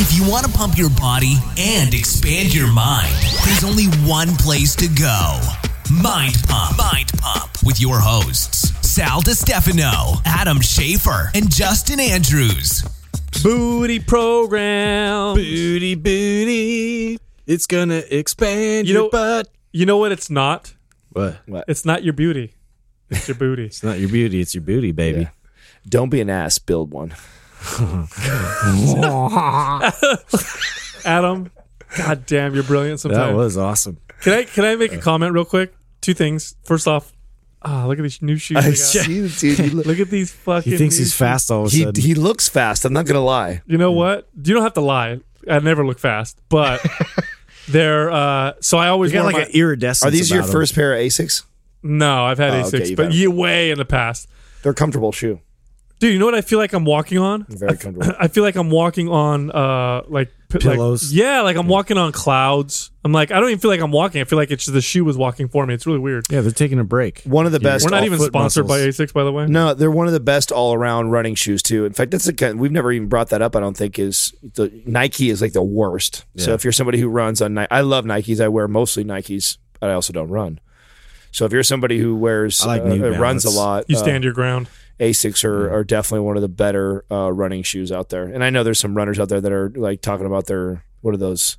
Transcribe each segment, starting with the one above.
If you want to pump your body and expand your mind, there's only one place to go. Mind Pump. Mind Pump with your hosts, Sal DiStefano, Adam Schafer, and Justin Andrews. Booty program. Booty, booty. It's gonna expand You your know- butt. You know what? It's not. What? It's not your beauty. It's your booty. It's not your beauty. It's your booty, baby. Yeah. Don't be an ass. Build one. Adam, god damn, you're brilliant sometimes. That was awesome. Can I can I make a comment real quick? Two things. First off, ah, look at these new shoes. they got. see, dude. He, look, Look at these fucking. He thinks new he's shoes. fast all of a he, sudden. he looks fast. I'm not gonna lie. You know what? You don't have to lie. I never look fast, but they're. uh So I always He's got wore like my- an iridescence. Are these your about him. first pair of Asics? No, I've had Oh, Asics, okay, you've but had ye way in the past. They're a comfortable shoe. Dude, you know what I feel like I'm walking on? Very comfortable. I feel like I'm walking on uh like p- Pillows? Like, yeah, like I'm walking on clouds. I'm like I don't even feel like I'm walking. I feel like it's just the shoe was walking for me. It's really weird. Yeah, they're taking a break. One of the best. We're not all- even foot sponsored muscles. by Asics by the way. No, they're one of the best all-around running shoes too. In fact, that's the kind we've never even brought that up. I don't think is the Nike is like the worst. So Yeah. if you're somebody who runs on Nike, I love Nikes. I wear mostly Nikes, but I also don't run. So if you're somebody who wears I like uh, New uh, runs a Balance. lot, You uh, stand your ground. Asics are, are definitely one of the better uh, running shoes out there. And I know there's some runners out there that are like talking about their what are those?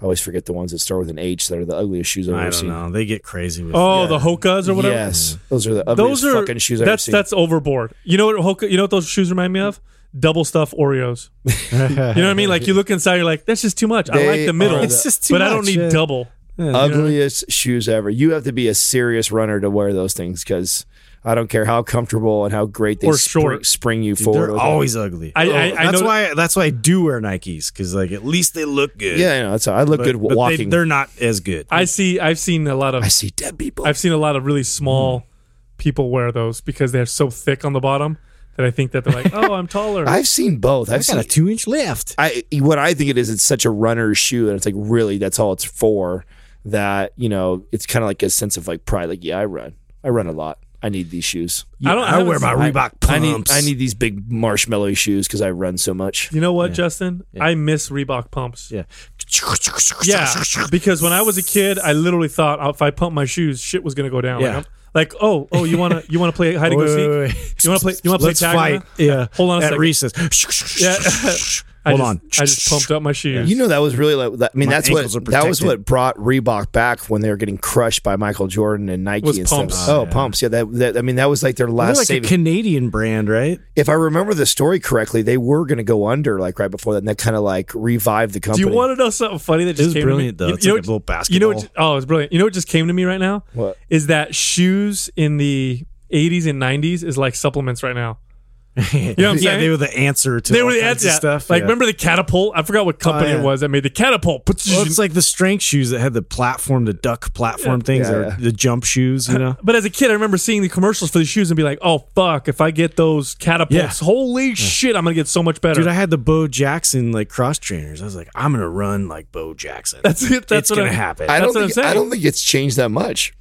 I always forget the ones that start with an H that are the ugliest shoes I've I ever don't seen. know. They get crazy with. Oh, yeah. the Hokas or whatever. Yes, those are the ugliest Those are fucking shoes I've ever that's seen. that's overboard. You know what Hoka? You know what those shoes remind me of? Double stuff Oreos. You know what I mean? Like you look inside, you're like, that's just too much. I They like the middle, are It's just too but I don't much, need yeah. double. ugliest shoes ever. You have to be a serious runner to wear those things because I don't care how comfortable and how great they Or spring, short. spring you forward. They're with them. always ugly. I- I- I that's know- why. That's why I do wear Nikes because like at least they look good. yeah, I know. That's how I look but, good but walking. They, are not as good. I see. I've seen a lot of. I see dead people. I've seen a lot of really small hmm. people wear those because they're so thick on the bottom that I think that they're like, oh, I'm taller. I've seen both. I've I seen got a two inch lift. I what I think it is. It's such a runner's shoe, and it's like really that's all it's for. That you know, it's kind of like a sense of like pride. Like, yeah, I run. I run a lot. I need these shoes. I don't. I wear my haven't- Reebok pumps. I need I need these big marshmallow shoes because I run so much. You know what, Justin? I miss Reebok pumps. Yeah. Yeah, because when I was a kid, I literally thought oh, if I pump my shoes, shit was gonna go down. Yeah. Like, like, oh, oh, you wanna you wanna play hide and go seek? wait, wait. You wanna play? You wanna play Let's tag? fight. Yeah. Hold on a At second. recess. Yeah. I Hold just, on. I just pumped up my shoes. You know that was really like that, I mean My that's what that was what brought Reebok back when they were getting crushed by Michael Jordan and Nike Was and stuff. pumps. Oh, Oh, yeah. pumps. Yeah, that, that I mean that was like their last like a. Canadian brand, right? if I remember the story correctly, they were going to go under like right before that, and that kind of like revived the company. Do you want to know something funny that It just was came brilliant to though. me? It's You, like you know a what- little you know what? Oh, it's brilliant. You know what just came to me right now? What? Is that shoes in the 80s and 90s is like supplements right now. You know what I'm yeah, saying? they were the answer to They all were the kinds answer. of stuff. Like, yeah. remember the catapult? I forgot what company oh, yeah. it was that made the catapult. Well, it's like the strength shoes that had the platform, the duck platform things, Yeah, or yeah. the jump shoes. You know, But as a kid, I remember seeing the commercials for the shoes and be like, "Oh fuck! If I get those catapults, Yeah. holy shit, I'm gonna get so much better." dude, I had the Bo Jackson like cross trainers. I was like, I'm gonna run like Bo Jackson. That's it. That's it's gonna I'm- happen. I don't what I'm think I don't think it's changed that much.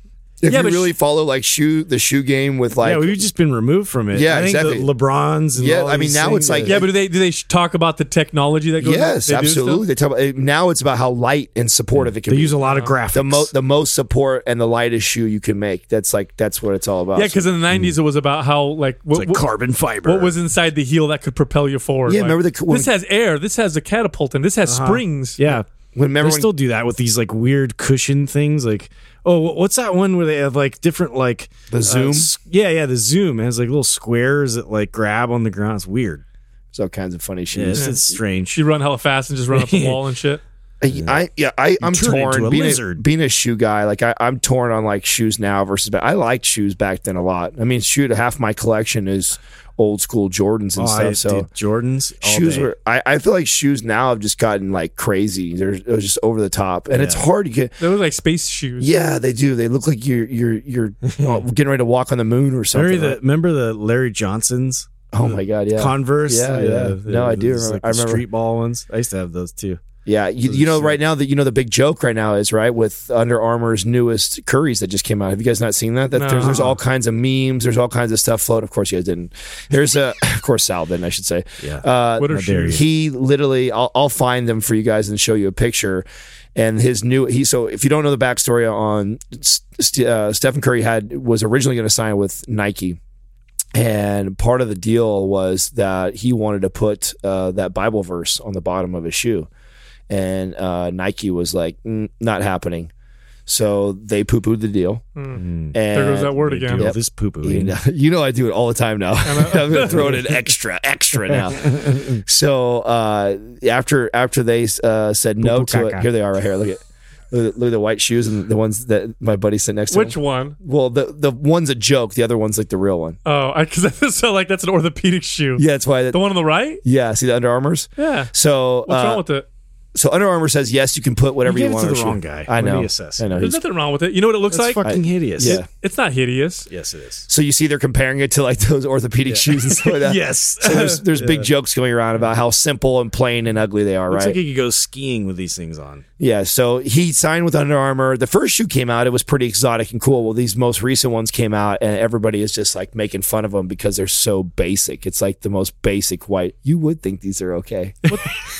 If Yeah, you but really sh- follow like shoe the shoe game with like yeah, we've just been removed from it. Yeah, I think exactly. The LeBrons. And Yeah, all I mean, now it's like- yeah, but do they do they talk about the technology that goes? yes, they absolutely. They talk about now it's about how light and supportive it can they be. use a lot of graphics. the most the most support and the lightest shoe you can make. That's like that's what it's all about. Yeah, because in the '90s it was about how like what, It's like what- carbon fiber. what was inside the heel that could propel you forward. Yeah, Like, remember the- when- this has air, this has a catapult, and this has Uh-huh. springs. Yeah, when remember they when, still do that with these like weird cushion things. Like, oh, what's that one where they have like different like The uh, Zoom? s- yeah, yeah, the zoom it has like little squares that like grab on the ground. It's weird. there's all kinds of funny Yeah, it's, it's strange. You run hella fast and just run up the wall and shit. I, I yeah, I I'm torn a being lizard. a, being a shoe guy. Like I, I'm torn on like shoes now versus back. I liked shoes back then a lot. I mean, shoot, half my collection is old school Jordans and Oh, I stuff. So did Jordans all shoes day. were. I, I feel like shoes now have just gotten like crazy. They're, they're just over the top, and it's hard to get. They look like space shoes. Yeah, they do. They look like you're you're you're oh, getting ready to walk on the moon or something. Remember the right? remember the Larry Johnsons oh my god, yeah. Converse? Yeah, yeah. No, I do remember- Like I the remember- street ball ones. I used to have those too. Yeah, you, you know, right now that you know the big joke right now is right with Under Armour's newest Curries that just came out. Have you guys not seen that? That No. there's, there's all kinds of memes. There's all kinds of stuff floating. Of course, you guys didn't. There's a, of course, Sal didn't. I should say. Yeah. Uh, What are he literally, I'll, I'll find them for you guys and show you a picture. And his new, he so if you don't know the backstory on uh, Stephen Curry had was originally going to sign with Nike. And part of the deal was that he wanted to put uh, that Bible verse on the bottom of his shoe, and uh, Nike was like, mm, "Not happening." So they poo pooed the deal. And There goes that word again. Do Yep. this poo poo. you know, you know I do it all the time now. I'm gonna throw it in extra, extra now. so uh, after after they uh, said no Poo-poo to it, here they are right here. Look at look at the white shoes and the ones that my buddy sitting next to. Which him. one? Well, the the one's a joke. The other one's like the real one. Oh, because I so like that's an orthopedic shoe. Yeah, that's why. The one on the right? yeah, see the Under Armours. Yeah. So What's uh, wrong with it? So Under Armour says yes, you can put whatever You you, gave it want. to on the a wrong guy. I know. assess? I know. There's nothing wrong with it. You know what it looks That's like? fucking hideous. yeah. It's not hideous. Yes, it is. So you see, they're comparing it to like those orthopedic shoes and stuff like that. Yes. So there's there's big jokes going around about how simple and plain and ugly they are, Looks right? like you could go skiing with these things on. Yeah, so he signed with Under Armour. The first shoe came out, it was pretty exotic and cool. Well, these most recent ones came out, and everybody is just like making fun of them because they're so basic. It's like the most basic white. You would think these are okay.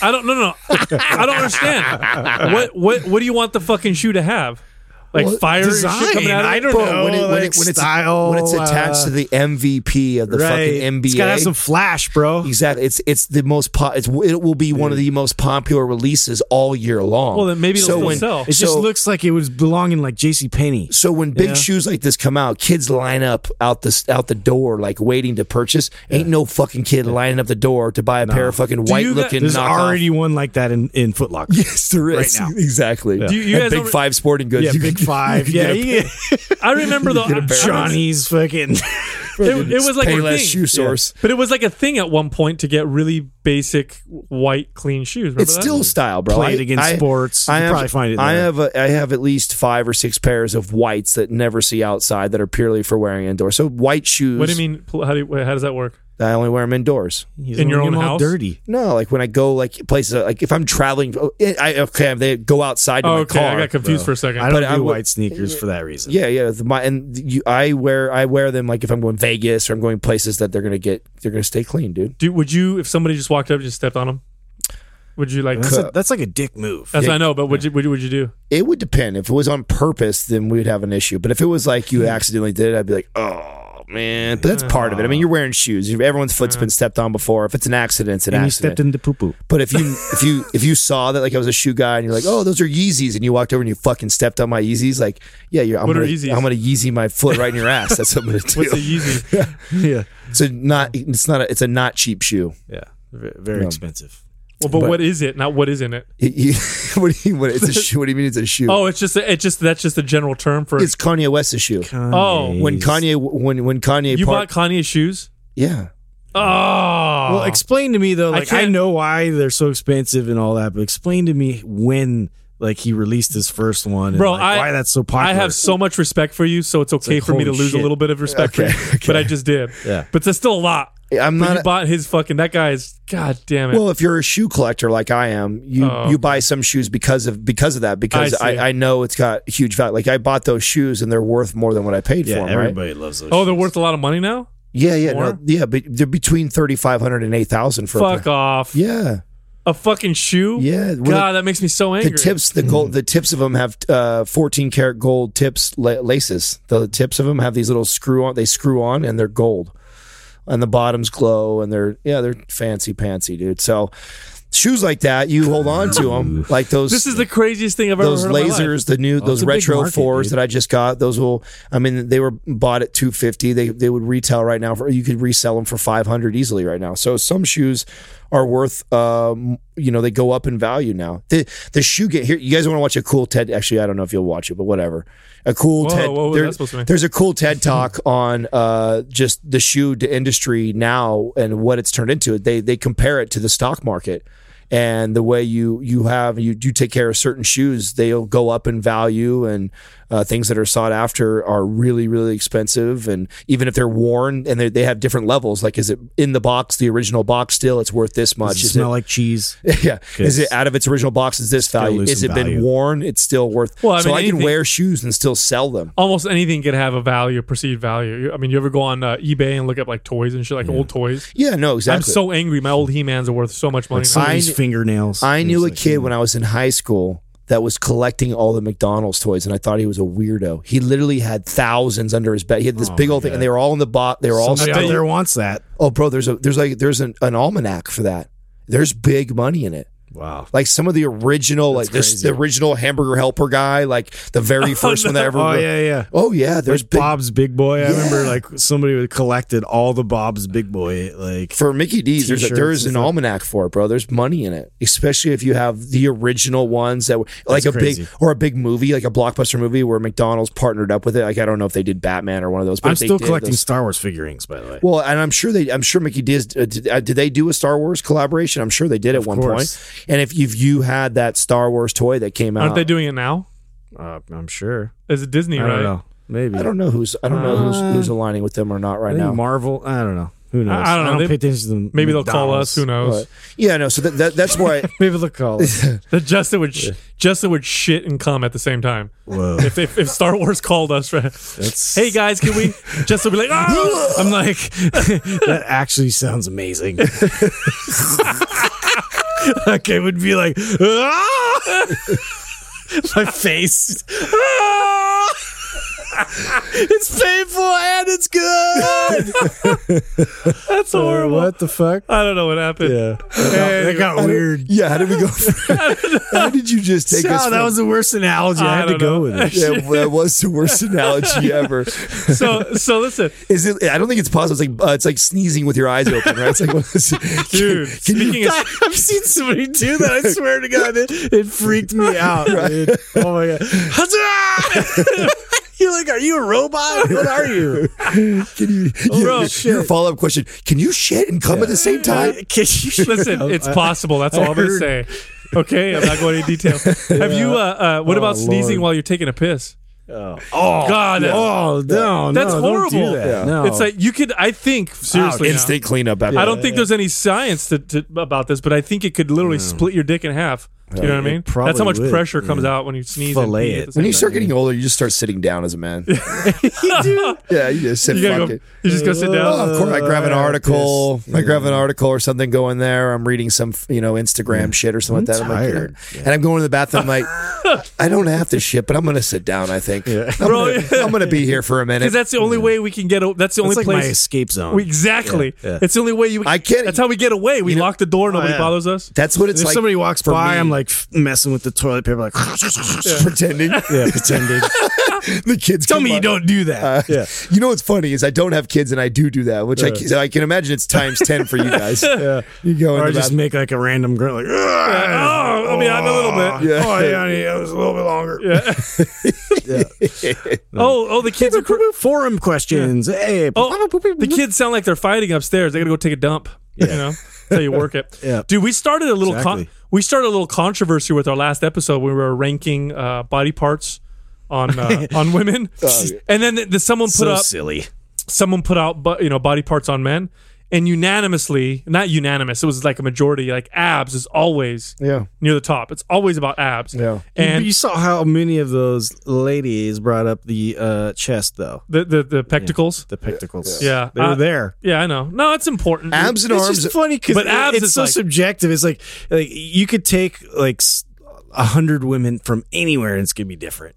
I don't. No, no, no. I don't understand. What what what do you want the fucking shoe to have? Like Well, fire and shit design, coming out of I it? don't Bro, know. when, it, when, like it, when, it's, style, when it's attached uh, to the MVP of the fucking NBA, It's gotta have some flash, bro. exactly. It's it's the most. Po- it's it will be one of the most popular releases all year long. Well, then maybe it'll so still when, sell. It just looks like it was belonging like J.C. Penney. So when big Yeah. shoes like this come out, kids line up out the out the door like waiting to purchase. Ain't no fucking kid lining up the door to buy a pair of fucking white you looking. There's knockoff. already one like that in, in Foot Locker. yes, there is right now. exactly. Do you- you And guys big don't- five sporting goods. Yeah, You Big can- Five. Yeah, can you get get I remember the Get a pair. Johnny's fucking. It, it was like a thing. shoe source. But it was like a thing at one point to get really basic white clean shoes. Remember It's that? still style, bro. Play it I- against I- sports. I You have, probably find it I have a, I have at least five or six pairs of whites that never see outside that are purely for wearing indoors. So white shoes. What do you mean? How do you, how does that work? I only wear them indoors. He's in your own them house? dirty. No, like when I go like places like if I'm traveling. oh, I okay, they go outside to Oh, my okay. car. I got confused for a second. I don't But I do would- white sneakers for that reason. Yeah, yeah. The, my and you, I wear I wear them like if I'm going Vegas or I'm going places that they're gonna get they're gonna stay clean, dude. Do, would you, if somebody just walked up and just stepped on them, would you like? That's, a, that's like a dick move. That's what I know, but would you, would you, would you do? It would depend. If it was on purpose, then we'd have an issue. But if it was like Hmm. you accidentally did it, I'd be like, oh man. But that's part of it. I mean, uh-huh. you're wearing shoes. Everyone's foot's been uh-huh. stepped on before. If it's an accident, it's an and you accident. stepped into poo poo. But if you if you if you saw that like I was a shoe guy and you're like, oh, those are Yeezys, and you walked over and you fucking stepped on my Yeezys, like, yeah, you're, I'm What gonna Yeezys? I'm gonna Yeezy my foot right in your ass. That's what I'm gonna do. What's a Yeezy? Yeah. So not it's not a, it's a not cheap shoe. Yeah. Very, very No. expensive. Well, but, But- what is it? Not what is in it? It- you- what do you what, it's a shoe? What do you mean it's a shoe? Oh, it's just a, it's just that's just a general term for. it's Kanye West's shoe. Oh, When Kanye when when Kanye you part- bought Kanye's shoes? yeah. Oh, Well, explain to me though. Like I, can't- know why they're so expensive and all that, but explain to me when like he released his first one, and, Bro, like, I- why that's so popular. I have so much respect for you, so it's okay like, for me to holy lose a little bit of respect Okay, for you. But I just did. Yeah. But that's still a lot. I'm But not. you bought his fucking. That guy is. God damn it. well, if you're a shoe collector like I am, you Oh. you buy some shoes because of because of that because I see. I, I, know it's got huge value. Like I bought those shoes and they're worth more than what I paid yeah, for them. Right? everybody loves those. oh, they're shoes. worth a lot of money now. Yeah, yeah, More? no, yeah, but they're between thirty five hundred and eight thousand for a Fuck pair. off. Yeah, A fucking shoe. yeah. Well, God, that makes me so angry. the tips, the gold, the tips of them have uh, fourteen karat gold tips la- laces. The tips of them have these little screw on. They screw on and they're gold, and the bottoms glow and they're yeah they're fancy pantsy, dude. So shoes like that, you hold on to them like those. This is the craziest thing I've ever those heard. in my life. lasers, the new those it's a big retro market, fours dude. that I just got. Those will, I mean, they were bought at two fifty. They they would retail right now for you could resell them for five hundred easily right now. So some shoes are worth, um, you know, they go up in value now. The the shoe get here. You guys want to watch a cool TED? Actually, I don't know if you'll watch it, but whatever. A cool Whoa, TED. was there- that supposed to mean? there's a cool TED talk on uh, just the shoe to industry now and what it's turned into. They they compare it to the stock market. and the way you you have you do take care of certain shoes, they'll go up in value, and uh, things that are sought after are really really expensive. And even if they're worn and they they have different levels, like is it in the box, the original box still, it's worth this much. Does it Is smell like cheese? yeah. Is it out of its original box? Is this value? Is some it been worn? It's still worth. Well, I so mean, I can wear shoes and still sell them. almost anything could have a value, a perceived value. I mean, you ever go on uh, eBay and look at like toys and shit, like old toys? Yeah, no, exactly. I'm so angry. My old He-Mans are worth so much money. Like somebody's I- fingernails. I knew a It's like, kid when I was in high school that was collecting all the McDonald's toys, and I thought he was a weirdo. He literally had thousands under his bed. He had this Oh big old thing, and they were all in the box. They were all. Somebody there wants that. oh, bro, there's a there's like there's an, an almanac for that. There's big money in it. Wow. Like some of the original, like this, crazy. the original hamburger helper guy, like the very first one that ever. Oh yeah, yeah. Oh yeah, there's There's big Bob's Big Boy. I remember like somebody would collected all the Bob's Big Boy. Like for Mickey D's, there's a, there's an almanac for it, bro. There's money in it, especially if you have the original ones that were like That's a crazy. big or a big movie, like a blockbuster movie where McDonald's partnered up with it. Like I don't know if they did Batman or one of those, but I'm still collecting those- Star Wars figurines, by the way. well, and I'm sure they, I'm sure Mickey D's. Uh, did, uh, did they do a Star Wars collaboration? I'm sure they did at one course. point. And if you've, you had that Star Wars toy that came out, Aren't they doing it now? Uh, I'm sure. Is it Disney, I right? don't know. Maybe. I don't know who's, I don't know who's Uh, who's aligning with them or not right now. Marvel. I don't know. Who knows? I don't know. They- pay attention to them. Maybe they'll call us. Who knows? But, yeah, no. So that, that that's why. Maybe they'll call us. That Justin would sh- Justin would shit and come at the same time. Whoa. If, if if Star Wars called us, right? That's Hey guys, can we? Justin would be like, oh! I'm like, that actually sounds amazing. okay, would be like, "Ah!" my face. "Ah!" It's painful and it's good. That's horrible. what the fuck? I don't know what happened. Yeah, that got weird. Yeah, how did we go? how did you just take us? Sal, that was the worst analogy. I, I had to don't go with it. Yeah, that was the worst analogy ever. So so listen, Is it? I don't think it's possible. It's like uh, it's like sneezing with your eyes open, right? It's like what is it? dude. Can you- of I've seen somebody do that. I swear to God, it, it freaked me out. dude. Oh my God. Huzzah! You're like, are you a robot? What are you? Can you? Bro, your, your follow up question: Can you shit and come at the same time? Can you listen, it's possible. That's all I'm gonna say. Okay, I'm not going into detail. Have you? Uh, uh, what Oh, about sneezing while you're taking a piss? Oh, God, that's- oh no, That's no, horrible. Don't do that. Yeah. No, It's like you could. I think seriously. now, Instant cleanup. After I don't think there's any science to, to, about this, but I think it could literally split your dick in half. You know what I mean? That's how much would, pressure comes yeah. out when you sneeze. Fillet and pee it. at the same When you time. start getting older, you just start sitting down as a man. yeah, you just sit. you gotta go. You just go sit down. Oh, of course, I grab an Uh, article. piss. I grab an article or something, go in there. I'm reading some, you know, Instagram shit or something I'm like that. I'm like, tired. yeah. and I'm going to the bathroom. I'm like, I don't have to shit, but I'm going to sit down. I think I'm Bro, gonna, I'm gonna be here for a minute. Because that's the only way we can get. o- That's the only It's like my place. escape zone. We, exactly. Yeah, yeah. It's the only way you. I can't- That's how we get away. We lock the door. Nobody yeah. bothers us. That's what it's if like. somebody walks by. I'm like f- messing with the toilet paper, like pretending. yeah, pretending. the kids Tell me you don't do that. Uh, yeah. You know what's funny is I don't have kids and I do do that, which I, so I can imagine it's times ten for you guys. Yeah. You go Or I just make like a random grunt, like, Oh, I mean, I'm a little bit. Yeah. Oh, yeah, honey, it was a little bit longer. Yeah. Oh, oh, the kids are. Forum questions. Hey, oh, the kids sound like they're fighting upstairs. They gotta go take a dump. You know, that's how you work it. Yeah. dude. We started a little. Exactly. We started a little controversy with our last episode. when We were ranking uh, body parts on uh, on women, and then the, the, someone put so up silly. someone put out you know body parts on men and unanimously not unanimous it was like a majority like abs is always Yeah. near the top it's always about abs Yeah. and you saw how many of those ladies brought up the uh, chest, though. the the, the pectacles The pectacles. Yeah. They were Uh, there. yeah i know no it's important Abs and It's arms. just funny because But abs it's is so like- subjective. It's like like you could take like s- a hundred women from anywhere and it's gonna be different.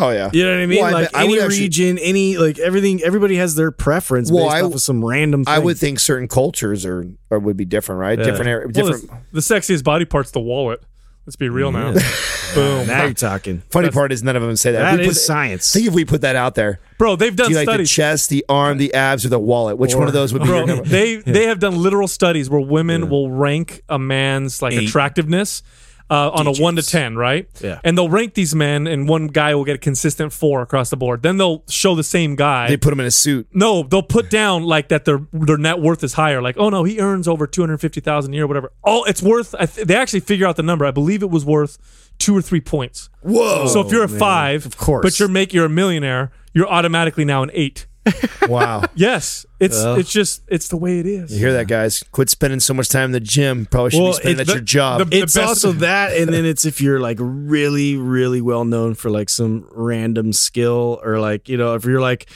Oh yeah. You know what I mean? Well, I like bet- I any would actually- region, any like everything. Everybody has their preference Well, based I- off of some random. Thing. I would think certain cultures are, or would be different, right? Different, area, well, different. the, the sexiest body part's the wallet let's be real now boom Now you're talking. Funny part is none of them say that. That If we is put- science. Think if we put that out there. bro they've done Do you like the chest, the arm, the abs, or the wallet? Which one of those would be Bro, number? they they have done literal studies where women will rank a man's like Eight. attractiveness uh, on a one to ten, right? Yeah. And they'll rank these men, and one guy will get a consistent four across the board. Then they'll show the same guy. They put him in a suit. no, they'll put down like that their their net worth is higher. Like, oh no, he earns over two hundred fifty thousand a year, whatever. Oh, it's worth. I th- they actually figure out the number. I believe it was worth two or three points. Whoa. so if you're a five, Of course. but you're make you're a millionaire, you're automatically now an eight. wow. Yes, it's it's just it's the way it is. You hear that, guys? Quit spending so much time in the gym. Probably should Well, be spending it- at the- your job. the- it's best- also that, and then it's if you're like really, really well known for like some random skill, or like you know, if you're like,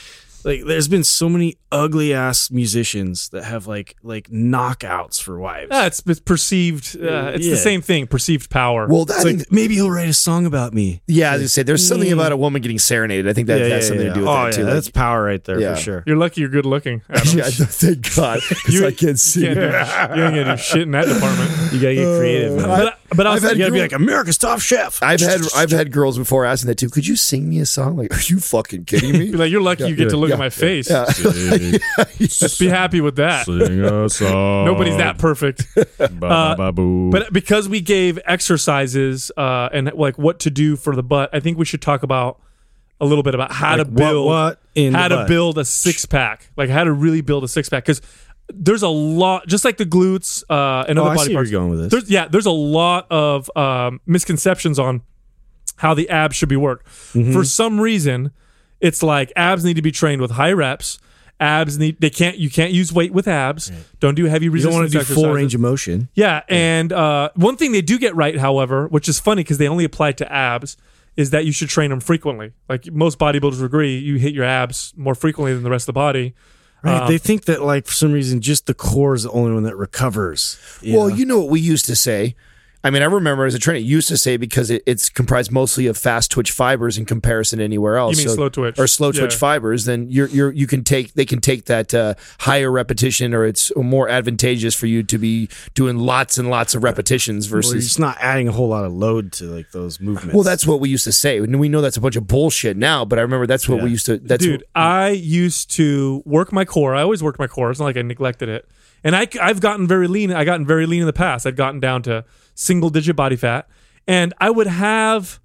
like there's been so many ugly ass musicians that have like like knockouts for wives. Yeah, it's, it's perceived. Uh, it's Yeah. the same thing. Perceived power. well, that, like maybe he'll write a song about me. yeah, I was gonna say there's something about a woman getting serenaded. I think that has something to do with oh, that yeah, too. Like, That's power right there Yeah. for sure. you're lucky. You're good looking. Adam. yeah, thank God, because You- I can't see. You can't do, you ain't gonna do shit in that department. You gotta get creative, man. But but I was, I've had you gotta be like America's top chef. I've had I've had girls before asking that too. Could you sing me a song? Like, are you fucking kidding me? like, you're lucky you get to look yeah, at my face. yeah. Just be happy with that. Sing a song. Nobody's that perfect. Ba-ba-ba-boo. But because we gave exercises uh, and like what to do for the butt, I think we should talk about a little bit about how Like to build what in how to butt? build a six pack, like how to really build a six pack. Because there's a lot, just like the glutes uh, and Oh, other I body parts. going with this. There's, yeah, there's a lot of um, misconceptions on how the abs should be worked. Mm-hmm. For some reason, it's like abs need to be trained with high reps. Abs need they can't you can't use weight with abs. Don't do heavy you resistance don't want to do full range of motion. Yeah, and uh, one thing they do get right, however, which is funny because they only apply it to abs, is that you should train them frequently. Like most bodybuilders agree, you hit your abs more frequently than the rest of the body. Right. Uh, they think that like for some reason just the core is the only one that recovers. you Well, know? you know what we used to say. I mean, I remember as a trainer, it used to say because it, it's comprised mostly of fast twitch fibers in comparison to anywhere else. You mean slow twitch. or slow twitch Yeah. fibers? Then you're you're you can take they can take that uh, higher repetition, or it's more advantageous for you to be doing lots and lots of repetitions Well, you're versus. just not adding a whole lot of load to like those movements. Well, that's what we used to say, and we know that's a bunch of bullshit now. But I remember that's what we used to. That's Dude, I used to work my core. I always worked my core. It's not like I neglected it. And I, I've gotten very lean. I gotten very lean in the past. I've gotten down to single digit body fat. And I would have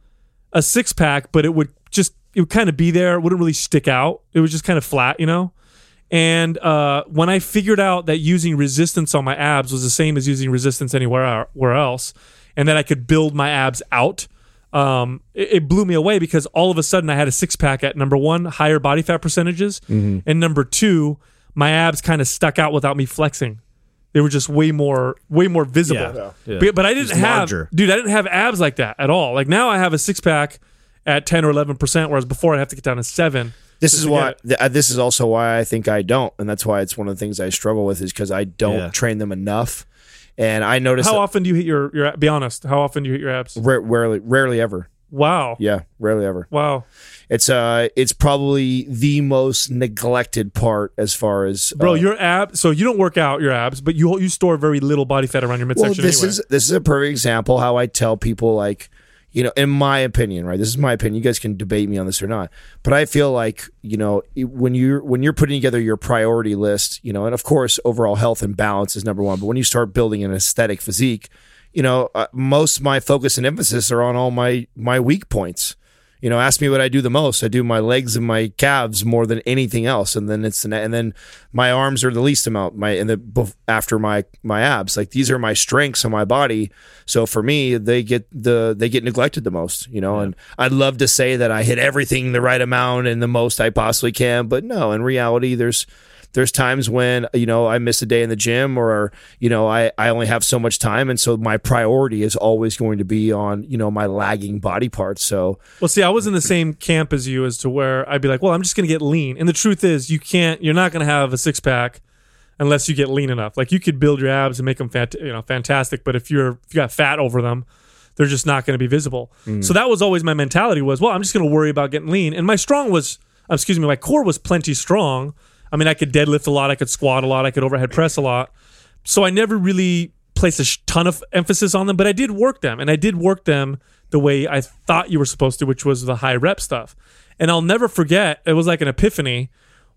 a six pack, but it would just, it would kind of be there. It wouldn't really stick out. It was just kind of flat, you know? And uh, when I figured out that using resistance on my abs was the same as using resistance anywhere where else, and that I could build my abs out, um, it, it blew me away because all of a sudden I had a six pack at number one, higher body fat percentages, Mm-hmm. and number two, my abs kind of stuck out without me flexing. They were just way more, way more visible. Yeah. Yeah. But, but I didn't Just have, larger. dude, I didn't have abs like that at all. Like now I have a six pack at ten or eleven percent, whereas before I'd have to get down to seven. This is why. th- uh, this is also why I think I don't, and that's why it's one of the things I struggle with is because I don't Yeah. train them enough. And I notice How that often do you hit your your? Be honest. How often do you hit your abs? rarely, rarely ever. Wow. Yeah, rarely ever. Wow. It's uh, it's probably the most neglected part as far as Bro, uh, your abs. So you don't work out your abs, but you you store very little body fat around your midsection. well, this anyway. is this is a perfect example how I tell people like, you know, in my opinion, right? This is my opinion. You guys can debate me on this or not, but I feel like you know when you're when you're putting together your priority list, you know, and of course overall health and balance is number one. But when you start building an aesthetic physique, you know, uh, most of my focus and emphasis are on all my my weak points. You know, ask me what I do the most. I do my legs and my calves more than anything else, and then it's the, and then my arms are the least amount. My and the after my my abs, like these are my strengths on my body. So for me, they get the they get neglected the most. You know, and I'd love to say that I hit everything the right amount and the most I possibly can, but no. In reality, there's there's times when you know I miss a day in the gym or you know I, I only have so much time and so my priority is always going to be on you know my lagging body parts so Well, see, I was in the same camp as you, as to where I'd be like, "Well, I'm just going to get lean." And the truth is, you can't. You're not going to have a six pack unless you get lean enough. Like you could build your abs and make them, fant- you know, fantastic. But if you're if you got fat over them, they're just not going to be visible. Mm. So that was always my mentality: was, well, I'm just going to worry about getting lean. And my strong was, excuse me, my core was plenty strong. I mean, I could deadlift a lot, I could squat a lot, I could overhead press a lot. So I never really placed a ton of emphasis on them, but I did work them, and I did work them the way I thought you were supposed to, which was the high rep stuff. And I'll never forget. It was like an epiphany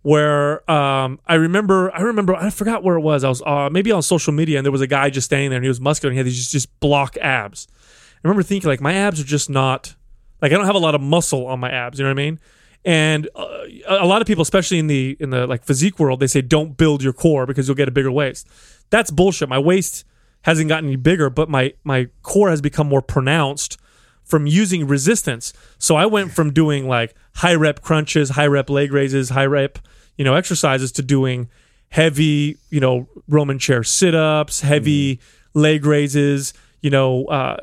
where um, I remember. I remember. I forgot where it was. I was uh, maybe on social media, and there was a guy just standing there, and he was muscular, and he had these just, just block abs. I remember thinking like my abs are just not like I don't have a lot of muscle on my abs. You know what I mean? And uh, a lot of people, especially in the in the like physique world, they say don't build your core because you'll get a bigger waist. That's bullshit. My waist hasn't gotten any bigger, but my my core has become more pronounced from using resistance. So I went from doing like high rep crunches, high rep leg raises, high rep, you know, exercises to doing heavy, you know, Roman chair sit ups, heavy leg raises, you know, uh,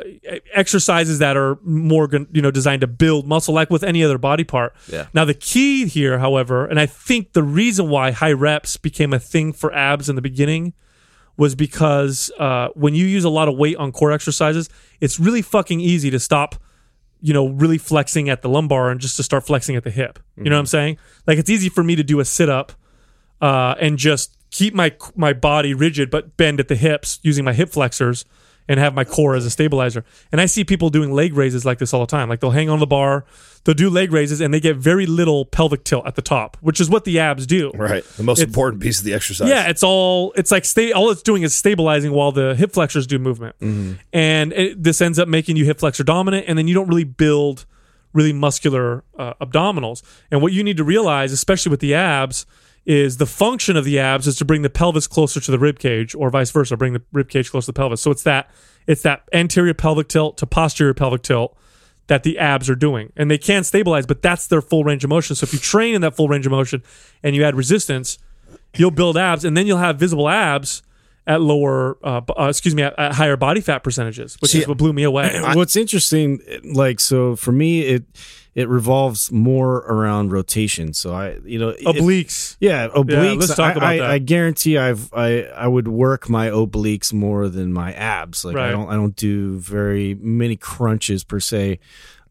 exercises that are more, you know, designed to build muscle like with any other body part. Yeah. Now, the key here, however, and I think the reason why high reps became a thing for abs in the beginning was because uh, when you use a lot of weight on core exercises, it's really fucking easy to stop, you know, really flexing at the lumbar and just to start flexing at the hip. You know what I'm saying? Like it's easy for me to do a sit up uh, and just keep my my body rigid but bend at the hips using my hip flexors and have my core as a stabilizer. And I see people doing leg raises like this all the time. Like they'll hang on the bar, they'll do leg raises, and they get very little pelvic tilt at the top, which is what the abs do. Right. The most It's- important piece of the exercise. Yeah, it's all it's like stay. All it's doing is stabilizing while the hip flexors do movement, and it, this ends up making you hip flexor dominant, and then you don't really build really muscular uh, abdominals. And what you need to realize, especially with the abs, is the function of the abs is to bring the pelvis closer to the rib cage, or vice versa, bring the rib cage closer to the pelvis. So it's that it's that anterior pelvic tilt to posterior pelvic tilt that the abs are doing. And they can stabilize, but that's their full range of motion. So if you train in that full range of motion and you add resistance, you'll build abs and then you'll have visible abs at lower, uh, uh, excuse me, at, at higher body fat percentages, which See, is what blew me away. What's interesting, like, so for me, it it revolves more around rotation. So I, you know, it- Obliques. yeah, obliques. let's talk I, about I, that. I guarantee I've I I would work my obliques more than my abs. Like I don't I don't do very many crunches per se.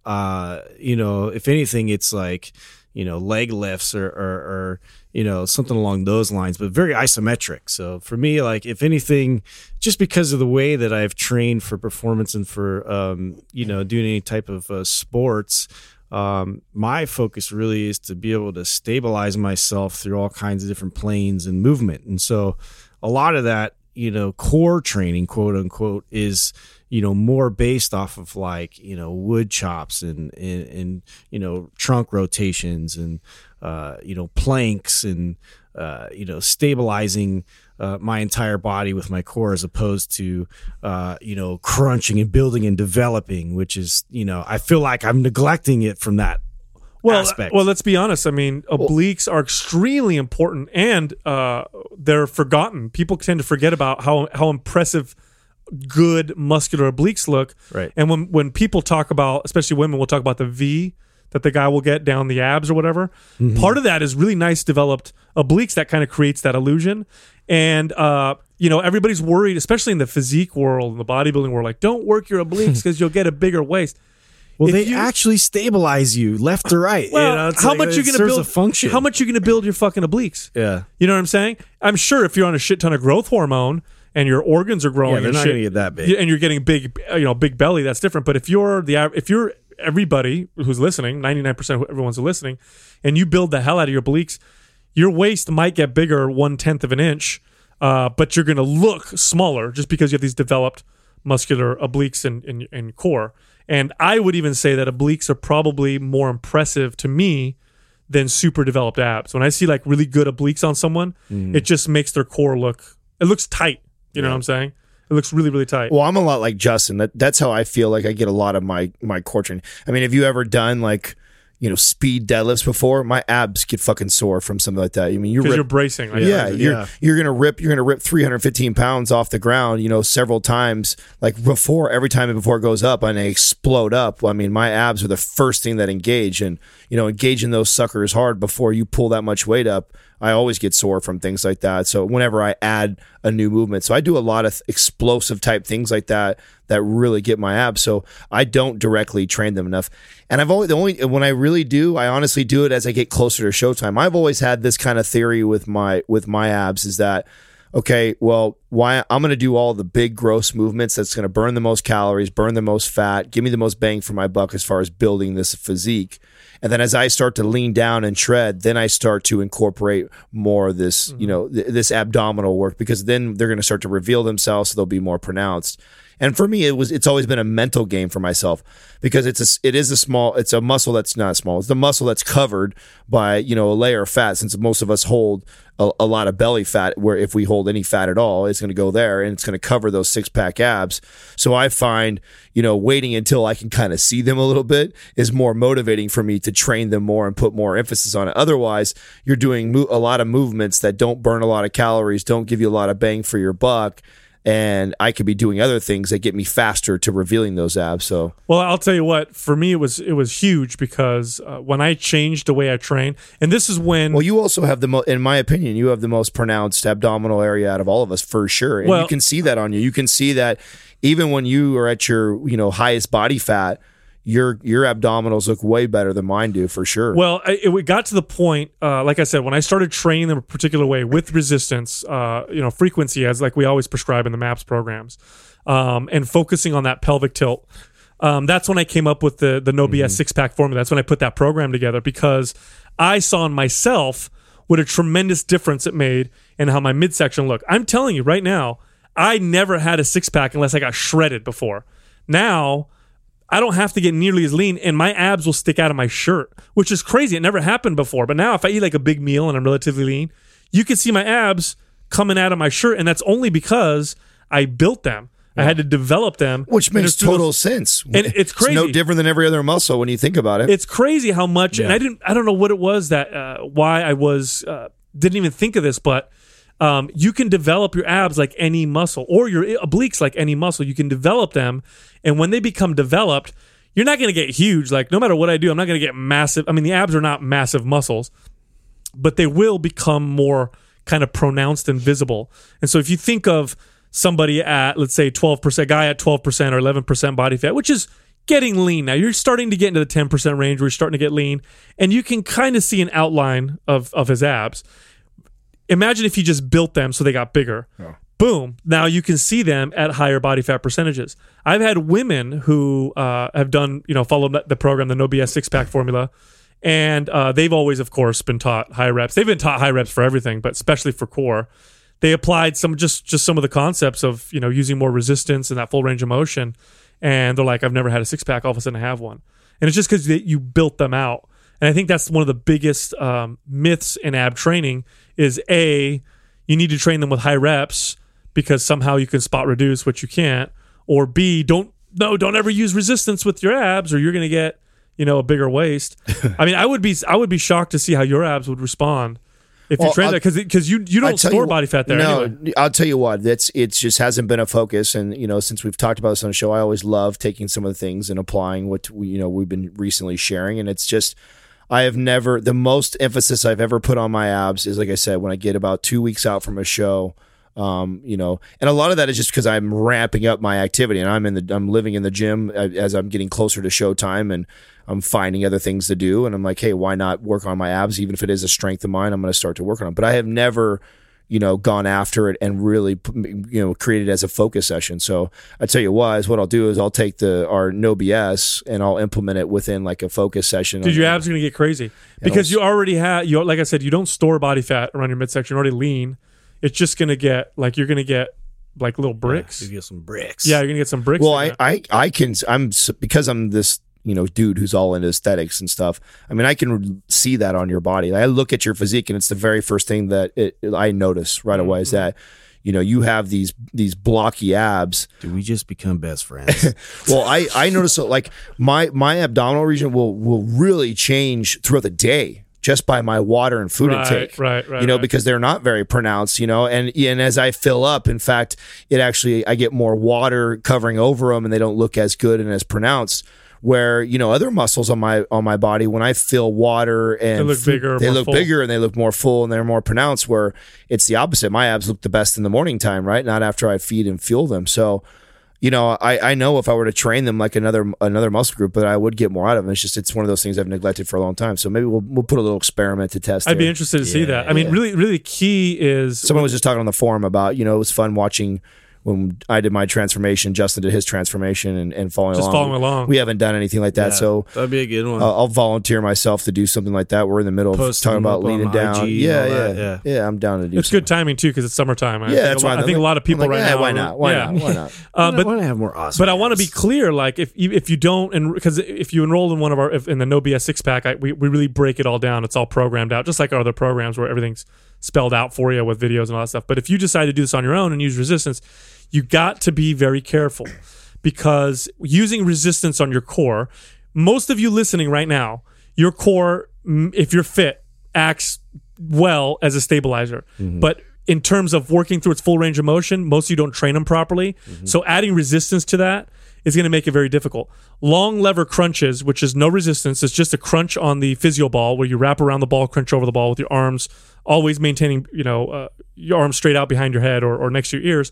Uh, you know, if anything, it's like you know leg lifts or, or or you know something along those lines, but very isometric. So for me, like if anything, just because of the way that I've trained for performance and for um, you know doing any type of uh, sports um, my focus really is to be able to stabilize myself through all kinds of different planes and movement. And so a lot of that, you know, core training, quote unquote, is, you know, more based off of like, you know, wood chops and, and, and you know, trunk rotations and, uh, you know, planks and, uh, you know, stabilizing uh, my entire body with my core as opposed to, uh, you know, crunching and building and developing, which is, you know, I feel like I'm neglecting it from that well, aspect. well, let's be honest. I mean, obliques are extremely important, and uh, they're forgotten. People tend to forget about how how impressive good muscular obliques look. Right. And when when people talk about, especially women, will talk about the V that the guy will get down the abs or whatever. Mm-hmm. Part of that is really nice developed obliques that kind of creates that illusion. And uh, you know, everybody's worried, especially in the physique world, in the bodybuilding world, like don't work your obliques because you'll get a bigger waist. Well, If they you- actually stabilize you left to right. Well, you know, how like much you gonna build? a function? How much you gonna build your fucking obliques? Yeah. You know what I'm saying? I'm sure if you're on a shit ton of growth hormone and your organs are growing, Yeah, they're and not shit, gonna get that big. and you're getting big, you know, big belly. That's different. But if you're the if you're everybody who's listening, 99 percent of everyone's listening, and you build the hell out of your obliques, your waist might get bigger one tenth of an inch, uh, but you're gonna look smaller just because you have these developed muscular obliques and, and, and core. And I would even say that obliques are probably more impressive to me than super developed abs. When I see like really good obliques on someone, Mm. it just makes their core look it looks tight. You know what I'm saying? It looks really really tight. Well, I'm a lot like Justin. That that's how I feel like I get a lot of my my core training. I mean, have you ever done like you know speed deadlifts before? My abs get fucking sore from something like that. I mean, you Because rip, you're bracing. Like yeah, you're yeah. you're gonna rip you're gonna rip 315 pounds off the ground, you know, several times. Like before, every time before it goes up and they explode up. I mean, my abs are the first thing that engage, and you know, engaging those suckers hard before you pull that much weight up. I always get sore from things like that. So whenever I add a new movement, so I do a lot of explosive type things like that that really get my abs. So I don't directly train them enough. And I've always the only when I really do, I honestly do it as I get closer to showtime. I've always had this kind of theory with my with my abs is that okay, well, why I'm going to do all the big gross movements that's going to burn the most calories, burn the most fat, give me the most bang for my buck as far as building this physique. And then as I start to lean down and tread, then I start to incorporate more of this, you mm-hmm. know, th- this abdominal work because then they're going to start to reveal themselves, so they'll be more pronounced. And for me, it was it's always been a mental game for myself because it's a it is a small it's a muscle that's not small. It's the muscle that's covered by you know a layer of fat. Since most of us hold a, a lot of belly fat, where if we hold any fat at all, it's going to go there and it's going to cover those six pack abs. So I find you know waiting until I can kind of see them a little bit is more motivating for me to train them more and put more emphasis on it. Otherwise, you're doing mo- a lot of movements that don't burn a lot of calories, don't give you a lot of bang for your buck and I could be doing other things that get me faster to revealing those abs. So, Well, I'll tell you what. For me, it was it was huge because uh, when I changed the way I train, and this is when well, you also have the mo- in my opinion, you have the most pronounced abdominal area out of all of us for sure, and Well- you can see that on you. You can see that even when you are at your you know highest body fat. Your your abdominals look way better than mine do for sure. Well, I, it got to the point, uh, like I said, when I started training them a particular way with resistance, uh, you know, frequency as like we always prescribe in the MAPS programs, um, and focusing on that pelvic tilt. Um, that's when I came up with the the No BS six pack formula. That's when I put that program together because I saw in myself what a tremendous difference it made in how my midsection looked. I'm telling you right now, I never had a six pack unless I got shredded before. Now I don't have to get nearly as lean, and my abs will stick out of my shirt, which is crazy. It never happened before. But now, if I eat like a big meal and I'm relatively lean, you can see my abs coming out of my shirt, and that's only because I built them. I had to develop them, which makes total those- sense. And it's crazy. It's no different than every other muscle when you think about it. It's crazy how much, and I didn't. I don't know what it was that uh, why I was uh, didn't even think of this, but um, you can develop your abs like any muscle, or your obliques like any muscle. You can develop them, and when they become developed, you're not going to get huge. Like no matter what I do, I'm not going to get massive. I mean, the abs are not massive muscles, but they will become more kind of pronounced and visible. And so if you think of somebody at let's say 12% guy at 12% or 11% body fat, which is getting lean now. You're starting to get into the 10% range where you're starting to get lean and you can kind of see an outline of of his abs. Imagine if you just built them so they got bigger. Boom. Now you can see them at higher body fat percentages. I've had women who uh, have done, you know, followed the program, the No BS six pack formula, and uh, they've always, of course, been taught high reps. They've been taught high reps for everything, but especially for core. They applied some just just some of the concepts of you know using more resistance and that full range of motion, and they're like, I've never had a six pack. All of a sudden, I have one, and it's just because you built them out. And I think that's one of the biggest um, myths in ab training is a you need to train them with high reps because somehow you can spot reduce, which you can't, or b don't no don't ever use resistance with your abs or you're going to get you know a bigger waist. I mean, I would be I would be shocked to see how your abs would respond if you train I'll- that because because you you don't store you- body fat there No, anyway. I'll tell you what. That's it. Just hasn't been a focus, and you know, since we've talked about this on the show, I always love taking some of the things and applying what we, you know we've been recently sharing, and it's just. I have never the most emphasis I've ever put on my abs is like I said when I get about two weeks out from a show, um, you know, and a lot of that is just because I'm ramping up my activity and I'm in the I'm living in the gym uh, as I'm getting closer to showtime and I'm finding other things to do and I'm like, hey, why not work on my abs even if it is a strength of mine? I'm going to start to work on it. But I have never you know, gone after it and really, you know, created as a focus session. So I tell you what is what I'll do is I'll take the our no BS and I'll implement it within like a focus session. Dude, your abs are gonna get crazy because you already have you like I said, you don't store body fat around your midsection. You're already lean. It's just gonna get like you're gonna get like little bricks. You get some bricks. Yeah, you're gonna get some bricks. Well, I, there. I I can I'm because I'm this you know dude who's all into aesthetics and stuff. I mean, I can see that on your body. I look at your physique, and it's the very first thing that it, I notice right away Mm-hmm. is that you know you have these these blocky abs do we just become best friends? well, I I notice that like my my abdominal region will will really change throughout the day just by my water and food Right, intake. right, right, You know, right. because they're not very pronounced. You know, and and as I fill up, in fact, it actually I get more water covering over them, and they don't look as good and as pronounced. Where you know other muscles on my on my body, when I fill water and They look bigger, they look full. bigger and they look more full and they're more pronounced. Where it's the opposite. My abs look the best in the morning time, right? Not after I feed and fuel them. So you know, I, I know if I were to train them like another another muscle group, but I would get more out of them. It's just it's one of those things I've neglected for a long time. So maybe we'll we'll put a little experiment to test. I'd be interested to see that. I mean, yeah. really, really key is Someone was just talking on the forum about you know it was fun watching when I did my transformation, Justin did his transformation, and, and following Just along. following along. We haven't done anything like that, Yeah, so that'd be a good one. uh, I'll volunteer myself to do something like that. We're in the middle of talking about leaning down. and Yeah, yeah, that, yeah, I'm down to do. It's good timing too because it's summertime. I Yeah, think that's a lot, why I think a lot of people like, right yeah, now. Why are- not? Why yeah. not? Why not? Uh, but why not have more awesome? But I want to be clear, like if you, if you don't, and because if you enroll in one of our if, in the No BS six pack, I, we we really break it all down. It's all programmed out, just like our other programs where everything's spelled out for you with videos and all that stuff. But if you decide to do this on your own and use resistance, you got to be very careful because using resistance on your core, most of you listening right now, your core, if you're fit, acts well as a stabilizer. But in terms of working through its full range of motion, most of you don't train them properly. So adding resistance to that is going to make it very difficult. Long lever crunches, which is no resistance, it's just a crunch on the physio ball where you wrap around the ball, crunch over the ball with your arms, always maintaining, you know, uh, your arms straight out behind your head or, or next to your ears.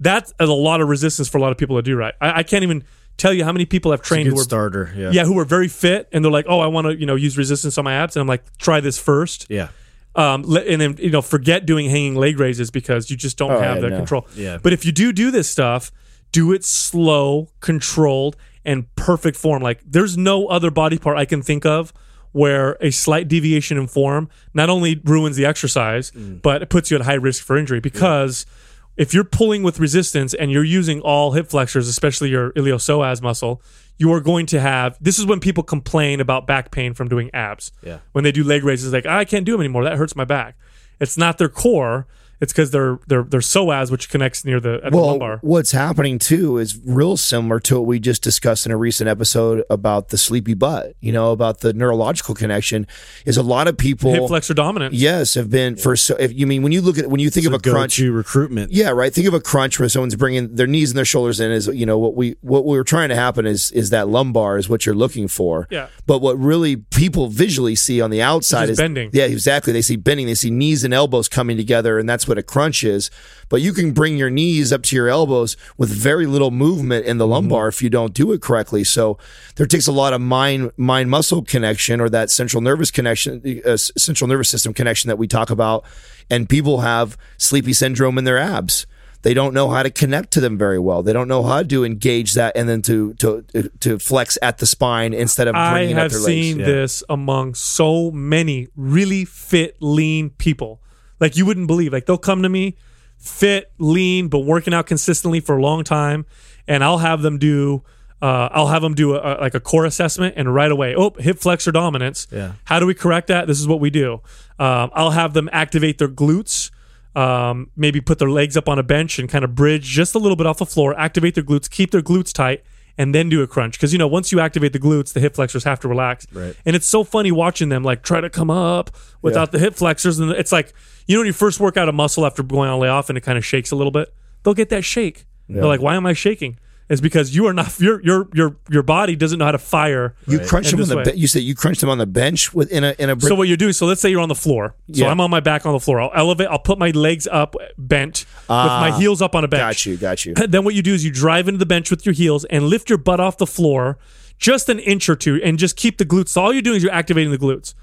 That's a lot of resistance for a lot of people to do right. I, I can't even tell you how many people have trained who are starter. Yeah. yeah, who are very fit and they're like, oh, I want to, you know, use resistance on my abs, and I'm like, try this first, Yeah. um, and then you know, forget doing hanging leg raises because you just don't Oh, have yeah, the no. control. Yeah. But if you do do this stuff, do it slow, controlled, and perfect form. Like there's no other body part I can think of where a slight deviation in form not only ruins the exercise, Mm. but it puts you at high risk for injury because. If you're pulling with resistance and you're using all hip flexors, especially your iliopsoas muscle, you are going to have. This is when people complain about back pain from doing abs. Yeah. When they do leg raises, like I can't do them anymore. That hurts my back. It's not their core. It's because they're they're they're psoas, which connects near the at the Well, lumbar. what's happening too is real similar to what we just discussed in a recent episode about the sleepy butt. You know, about the neurological connection. Is a lot of people, Hip flexor dominant. yes, have been for so. If you mean when you look at when you think of a crunch, go-to recruitment. Yeah, right. Think of a crunch where someone's bringing their knees and their shoulders in. Is you know what we what we're trying to happen is is that lumbar is what you're looking for. Yeah. But what really people visually see on the outside is is bending. Yeah, exactly. They see bending. They see knees and elbows coming together, and that's what a crunch is. But you can bring your knees up to your elbows with very little movement in the lumbar if you don't do it correctly. So there takes a lot of mind mind muscle connection or that central nervous connection, uh, central nervous system connection that we talk about. And people have sleepy syndrome in their abs. They don't know how to connect to them very well. They don't know how to engage that and then to to to flex at the spine instead of I have their legs. seen Yeah. this among so many really fit, lean people. Like you wouldn't believe. Like they'll come to me, fit, lean, but working out consistently for a long time, and I'll have them do. Uh, I'll have them do a, a- like a core assessment, and right away, oh, hip flexor dominance. Yeah. How do we correct that? This is what we do. Um, I'll have them activate their glutes. Um, maybe put their legs up on a bench and kind of bridge just a little bit off the floor. Activate their glutes, keep their glutes tight, and then do a crunch. Because you know, once you activate the glutes, the hip flexors have to relax. Right. And it's so funny watching them like try to come up without the hip flexors, and it's like you know when you first work out a muscle after going on layoff and it kind of shakes a little bit. They'll get that shake. They're like, "Why am I shaking?" It's because you are not your your your your body doesn't know how to fire. You crunch them on the way. be- you said you crunched them on the bench with in a in a So what you're doing? So let's say you're on the floor. So Yeah. I'm on my back on the floor. I'll elevate. I'll put my legs up, bent, with my ah, heels up on a bench. got you got you. Then what you do is you drive into the bench with your heels and lift your butt off the floor just an inch or two, and just keep the glutes. So all you're doing is you're activating the glutes.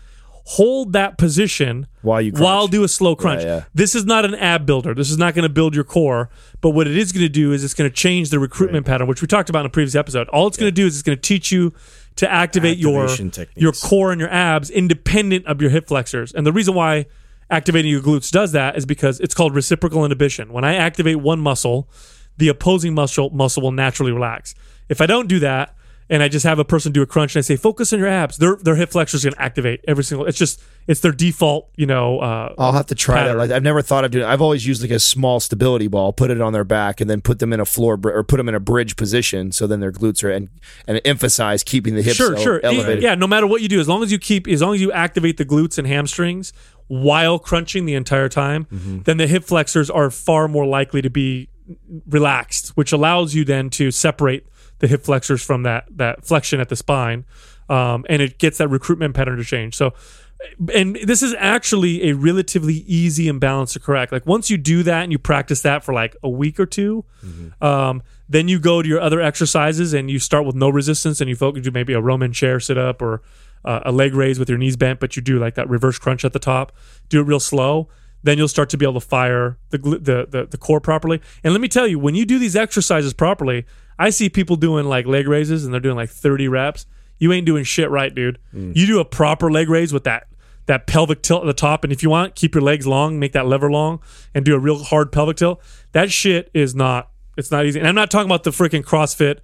Hold that position While you crunch. while do a slow crunch. yeah. This is not an ab builder. This is not going to build your core. But what it is going to do is it's going to change the recruitment pattern, which we talked about in a previous episode. All it's going to do is it's going to teach you to activate your techniques. your core and your abs independent of your hip flexors. And the reason why activating your glutes does that is because it's called reciprocal inhibition. When I activate one muscle, the opposing muscle muscle will naturally relax. If I don't do that and I just have a person do a crunch and I say focus on your abs, their their hip flexors going to activate every single. It's just it's their default, you know. Uh, I'll have to try pattern. that. Like I've never thought of doing. I've always used like a small stability ball, put it on their back, and then put them in a floor br- or put them in a bridge position. So then their glutes are and and emphasize keeping the hips sure, ele- sure. elevated. Yeah, no matter what you do, as long as you keep, as long as you activate the glutes and hamstrings while crunching the entire time, Mm-hmm. then the hip flexors are far more likely to be relaxed, which allows you then to separate the hip flexors from that that flexion at the spine, um, and it gets that recruitment pattern to change. So. And this is actually a relatively easy imbalance to correct. Like once you do that and you practice that for like a week or 2 um, then you go to your other exercises and you start with no resistance and you focus do maybe a Roman chair sit up or uh, a leg raise with your knees bent, but you do like that reverse crunch at the top. Do it real slow. Then you'll start to be able to fire the, the the the core properly. And let me tell you, when you do these exercises properly, I see people doing like leg raises and they're doing like 30 reps. You ain't doing shit right, dude. Mm. You do a proper leg raise with that that pelvic tilt at the top, and if you want, keep your legs long, make that lever long, and do a real hard pelvic tilt. That shit is not. It's not easy. And I'm not talking about the freaking CrossFit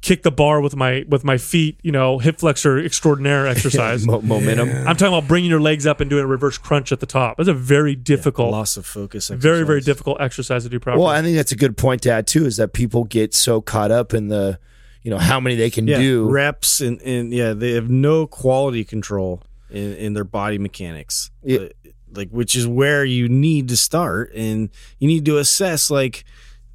kick the bar with my with my feet, you know, hip flexor extraordinaire exercise. Mo- momentum. I'm talking about bringing your legs up and doing a reverse crunch at the top. That's a very difficult, loss of focus. very very difficult exercise to do properly. Well, I think that's a good point to add too. Is that people get so caught up in the, you know, how many they can yeah, do. reps and and yeah, they have no quality control in, in their body mechanics. Yeah. Like which is where you need to start and you need to assess like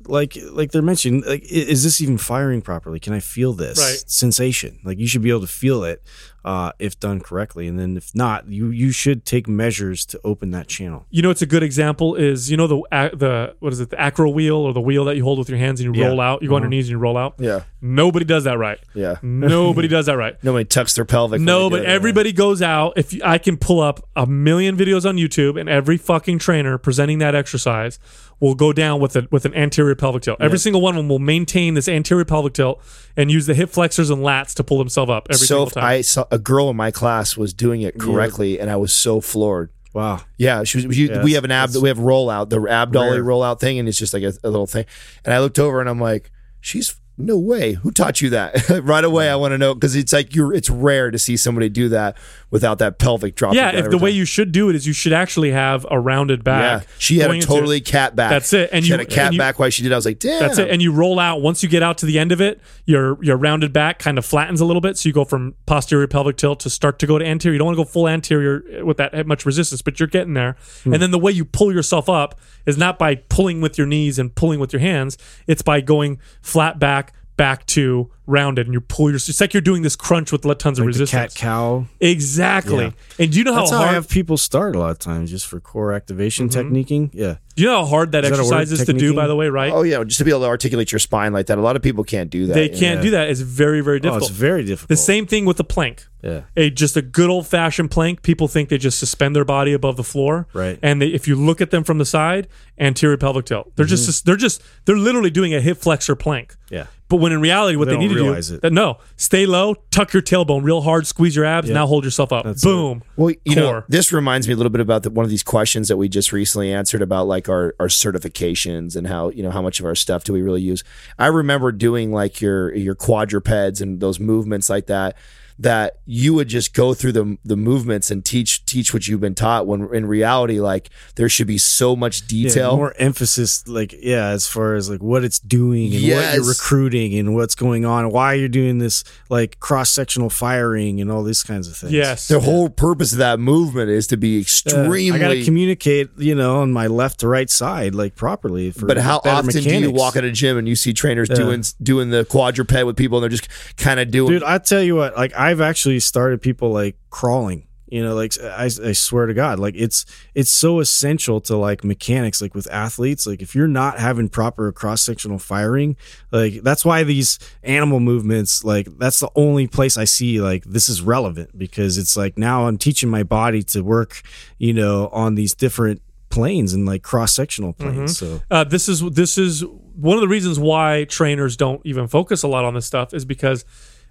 like like they're mentioning like is this even firing properly? Can i feel this Right. sensation? Like you should be able to feel it uh, if done correctly and then if not you you should take measures to open that channel you know, it's a good example is you know the ac- the what is it the acro wheel or the wheel that you hold with your hands and you Yeah. roll out. You go on your Uh-huh. knees and you roll out. Yeah, Nobody does that right. yeah. Nobody does that right. Nobody tucks their pelvic. No, but it. everybody goes out. If you, I can pull up a million videos on YouTube, and every fucking trainer presenting that exercise will go down with a with an anterior pelvic tilt. Every single one of them will maintain this anterior pelvic tilt and use the hip flexors and lats to pull themselves up every so single if time. I saw a girl in my class was doing it correctly, and I was so floored. wow Yeah, she was. She, Yeah, we have an ab. We have rollout, the ab dolly rollout thing, and it's just like a, a little thing. And I looked over and I'm like, she's no way. Who taught you that? right away, I want to know because it's like you're. It's rare to see somebody do that without that pelvic drop. yeah, if the way you should do it is you should actually have a rounded Yeah, back. she had a going into- totally cat back. That's it. And she you- had a cat you- back while she did. I was like, damn. That's it. And you roll out. Once you get out to the end of it, your your rounded back kind of flattens a little bit. So you go from posterior pelvic tilt to start to go to anterior. You don't want to go full anterior with that much resistance, but you're getting there. Hmm. And then the way you pull yourself up is not by pulling with your knees and pulling with your hands. It's by going flat back, back to rounded, and you pull your. It's like you're doing this crunch with tons of like the resistance. cat cow Exactly. Yeah. And do you know how that's how hard? i have people start a lot of times just for core activation mm-hmm. techniquing yeah do you know how hard that Is that a exercise word, is to do? By the way, right? Oh yeah, just to be able to articulate your spine like that. A lot of people can't do that. they can't do that. It's very very oh difficult. it's very difficult the same thing with the plank. yeah a just a good old fashioned plank. People think they just suspend their body above the floor, Right. And they, if you look at them from the side, anterior pelvic tilt. They're mm-hmm. just they're just they're literally doing a hip flexor plank. yeah But when in reality, what They they, need to realize do, it. that no, stay low, tuck your tailbone real hard, squeeze your abs, now hold yourself up. That's Boom. Well, you know, this reminds me a little bit about the, one of these questions that we just recently answered about like our, our certifications and how you know how much of our stuff do we really use. I remember doing like your your quadrupeds and those movements like that. That you would just go through the the movements and teach teach what you've been taught. When in reality, like there should be so much Yeah, detail. more emphasis like yeah as far as like what it's doing and what you're recruiting and what's going on why you're doing this like cross-sectional firing and all these kinds of things Yes. the whole purpose of that movement is to be Uh, extremely. I gotta communicate, you know, on my left to right side, like properly. For But how better often do you walk at a gym and you see trainers doing doing the quadruped with people and they're just kind of doing? dude? I tell you what, like I've actually started people like crawling. You know, like I, I swear to God, like it's it's so essential to like mechanics, like with athletes. Like if you're not having proper cross sectional firing, like that's why these animal movements, like that's the only place I see like this is relevant because it's like now I'm teaching my body to work, you know, on these different planes and like cross sectional planes. So uh, this is this is one of the reasons why trainers don't even focus a lot on this stuff is because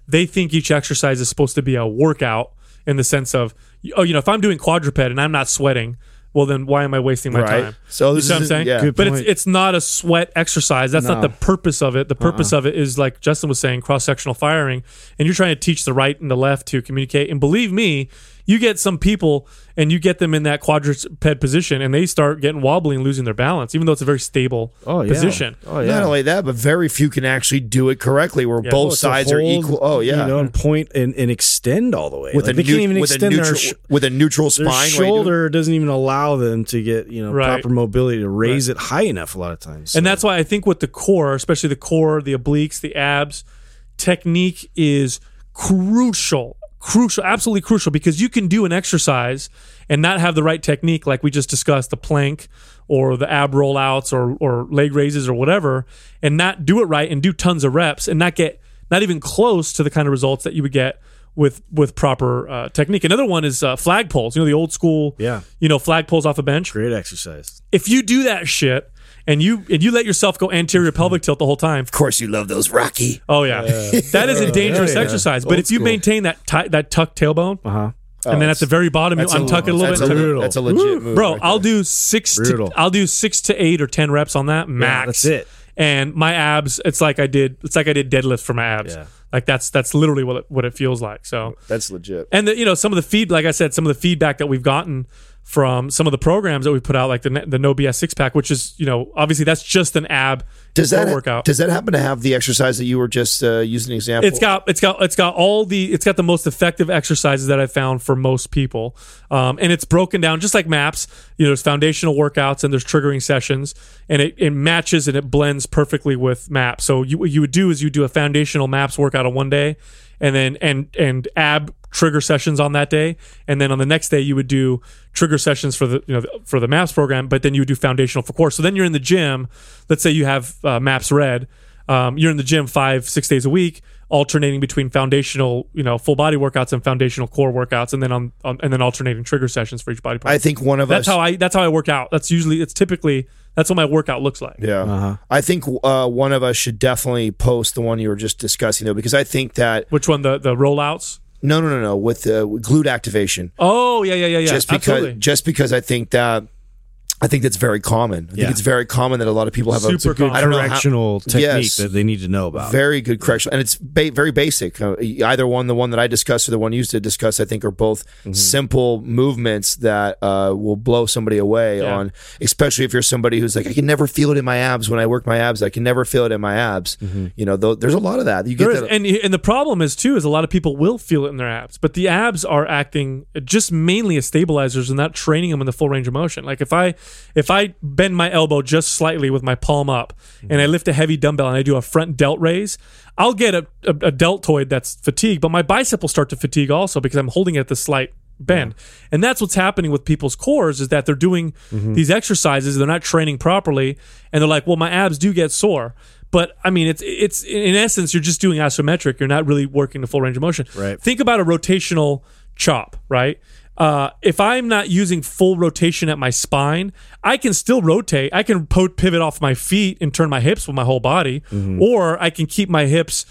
they think each exercise is supposed to be a workout in the sense of oh you know if I'm doing quadruped and I'm not sweating well then why am I wasting my Right. time So you this see what I'm is- saying yeah. Good but it's point. it's not a sweat exercise that's not the purpose of it the uh-uh. purpose of it is like Justin was saying cross sectional firing and you're trying to teach the right and the left to communicate and believe me you get some people and you get them in that quadruped position and they start getting wobbly and losing their balance even though it's a very stable oh yeah, position oh yeah. Not only that, but very few can actually do it correctly, where Yeah. both Oh, to sides are equal. Oh yeah, you know, and point and, and extend all the way. with Like, a they neu- can't even with a neutral their, sh- with a neutral their spine. while you do shoulder doesn't even allow them to get you know Right. proper mobility to raise it high enough a lot of times. And that's why I think with the core, especially the core, the obliques, the abs, technique is crucial. Crucial, absolutely crucial because you can do an exercise and not have the right technique, like we just discussed, the plank or the ab rollouts or, or leg raises or whatever, and not do it right and do tons of reps and not get not even close to the kind of results that you would get with with proper uh, technique. Another one is uh, flag poles. You know the old school, Yeah. you know flag poles off a bench. Great exercise. If you do that shit and you and you let yourself go anterior pelvic tilt the whole time, Of course, you love those Rocky. oh yeah, that is a dangerous yeah. exercise. But Old if you school. maintain that ti- that tucked tailbone, Uh huh. and then at the very bottom you That's a- it a little that's bit, a, Brutal. That's a legit move, bro. right I'll do six. To, I'll do six to eight or ten reps on that max. that's it. And my abs, it's like I did. It's like I did deadlift for my abs. Yeah. Like that's that's literally what it, what it feels like. So That's legit. and the, you know some of the feed, like I said, some of the feedback that we've gotten from some of the programs that we put out, like the the No BS six pack, which is you know obviously that's just an ab Does that workout. Does that happen to have the exercise that you were just uh, using an example? It's got it's got it's got all the it's got the most effective exercises that I found for most people, um, and it's broken down just like maps. You know, there's foundational workouts and there's triggering sessions, and it, it matches and it blends perfectly with maps. So you what you would do is you do a foundational maps workout on one day, and then and and ab trigger sessions on that day, and then on the next day you would do trigger sessions for the you know for the maps program, but then you would do foundational for core. So then you're in the gym. Let's say you have uh, maps red um, you're in the gym five six days a week alternating between foundational you know full body workouts and foundational core workouts and then on, on and then alternating trigger sessions for each body part I think one of us that's us. how i that's how i work out that's usually it's typically that's what my workout looks like Yeah, Uh-huh. I think uh, one of us should definitely post the one you were just discussing though, because I think that which one the the rollouts no, no, no, no, with uh, glute activation. oh yeah yeah yeah yeah just because, absolutely just because I think that. I think that's very common. I think it's very common that a lot of people have Super a common. I don't know how, Correctional technique Yes. that they need to know about. Very good correction, and it's ba- very basic. Uh, either one, the one that I discussed or the one you used to discuss, I think are both Mm-hmm. simple movements that uh, will blow somebody away. Yeah. On especially if you're somebody who's like, I can never feel it in my abs when I work my abs. I can never feel it in my abs. You know, though, there's a lot of that. You get Mm-hmm. Is, that. and and the problem is too is a lot of people will feel it in their abs, but the abs are acting just mainly as stabilizers and not training them in the full range of motion. Like if I if I bend my elbow just slightly with my palm up and I mm-hmm. lift a heavy dumbbell and I do a front delt raise, I'll get a, a, a deltoid that's fatigued, but my bicep will start to fatigue also because I'm holding it at the slight bend. And that's what's happening with people's cores is that they're doing mm-hmm. these exercises, they're not training properly, and they're like, well, my abs do get sore. But I mean, it's it's in essence, you're just doing isometric. You're not really working the full range of motion. Right. Think about a rotational chop, right? Uh, if I'm not using full rotation at my spine, I can still rotate. I can po- pivot off my feet and turn my hips with my whole body, or I can keep my hips.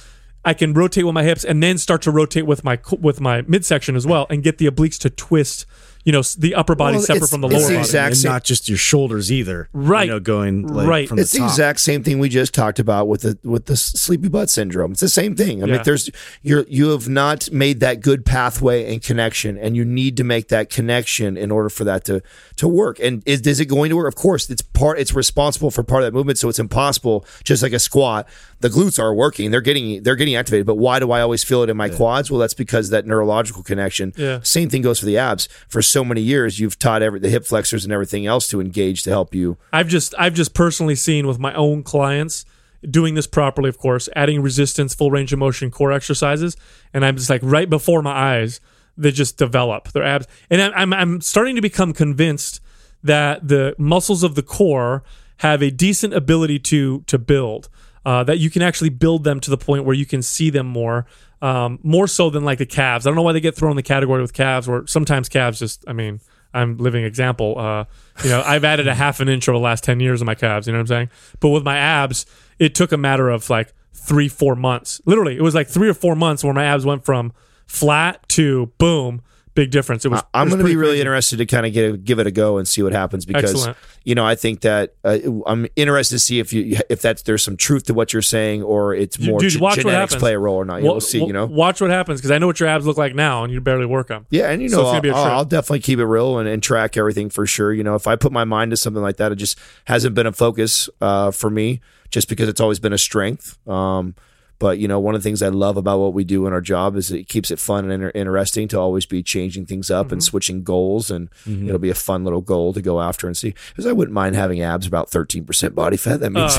I can rotate with my hips and then start to rotate with my with my midsection as well, and get the obliques to twist. You know, the upper body Well, separate from the lower the body. exact and same- not just your shoulders either. Right. You know, going like Right. from it's the the top. exact same thing we just talked about with the with the sleepy butt syndrome. It's the same thing. I Yeah. mean, there's you're you have not made that good pathway and connection, and you need to make that connection in order for that to to work. And is, is it going to work? Of course, it's part. It's responsible for part of that movement, so it's impossible. Just like a squat, the glutes are working. They're getting they're getting activated. But why do I always feel it in my quads? Well, that's because that neurological connection. Yeah. Same thing goes for the abs. For so many years, you've taught every the hip flexors and everything else to engage to help you. I've just I've just personally seen with my own clients doing this properly, of course, adding resistance, full range of motion core exercises, and I'm just like right before my eyes, they just develop their abs, and I'm I'm, I'm starting to become convinced that the muscles of the core have a decent ability to to build. Uh, that you can actually build them to the point where you can see them more, um, more so than like the calves. I don't know why they get thrown in the category with calves, or sometimes calves just. I mean, I'm living example. Uh, you know, I've added a half an inch over the last ten years of my calves. You know what I'm saying? But with my abs, it took a matter of like three, four months. Literally, it was like three or four months where my abs went from flat to boom, big difference. It was. I'm going to be really crazy. interested to kind of get a, give it a go and see what happens because Excellent. you know I think that uh, I'm interested to see if you if that's there's some truth to what you're saying or it's more Dude, ge- genetics play a role or not. Wa- we'll see. wa- You know. watch what happens because I know what your abs look like now, and you barely work them. Yeah, and you So know, it's gonna be a I'll. I'll definitely keep it real and, and track everything for sure. You know, if I put my mind to something like that, it just hasn't been a focus uh, for me, just because it's always been a strength. Um, but you know, one of the things I love about what we do in our job is it keeps it fun and inter- interesting to always be changing things up Mm-hmm. and switching goals, and it'll be a fun little goal to go after and see. Because I wouldn't mind having abs about thirteen percent body fat. That means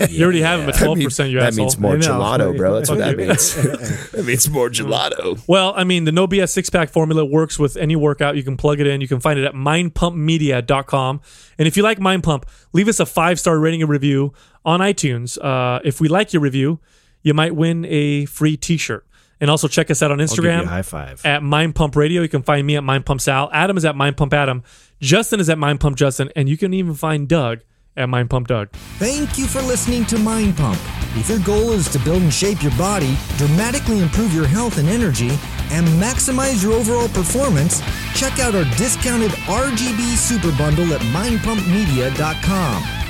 Uh, you already have them at that twelve percent. You that means more gelato, bro. That's what that means. that means more gelato. Well, I mean, the No BS six pack formula works with any workout. You can plug it in. You can find it at mindpumpmedia.com. And if you like Mind Pump, leave us a five star rating and review on iTunes. Uh, if we like your review, you might win a free t shirt. And also check us out on I'll give you a Instagram high five. at Mind Pump Radio. You can find me at Mind Pump Sal. Adam is at Mind Pump Adam. Justin is at Mind Pump Justin. And you can even find Doug at Mind Pump Doug. Thank you for listening to Mind Pump. If your goal is to build and shape your body, dramatically improve your health and energy, and maximize your overall performance, check out our discounted RGB Super Bundle at mindpumpmedia.com.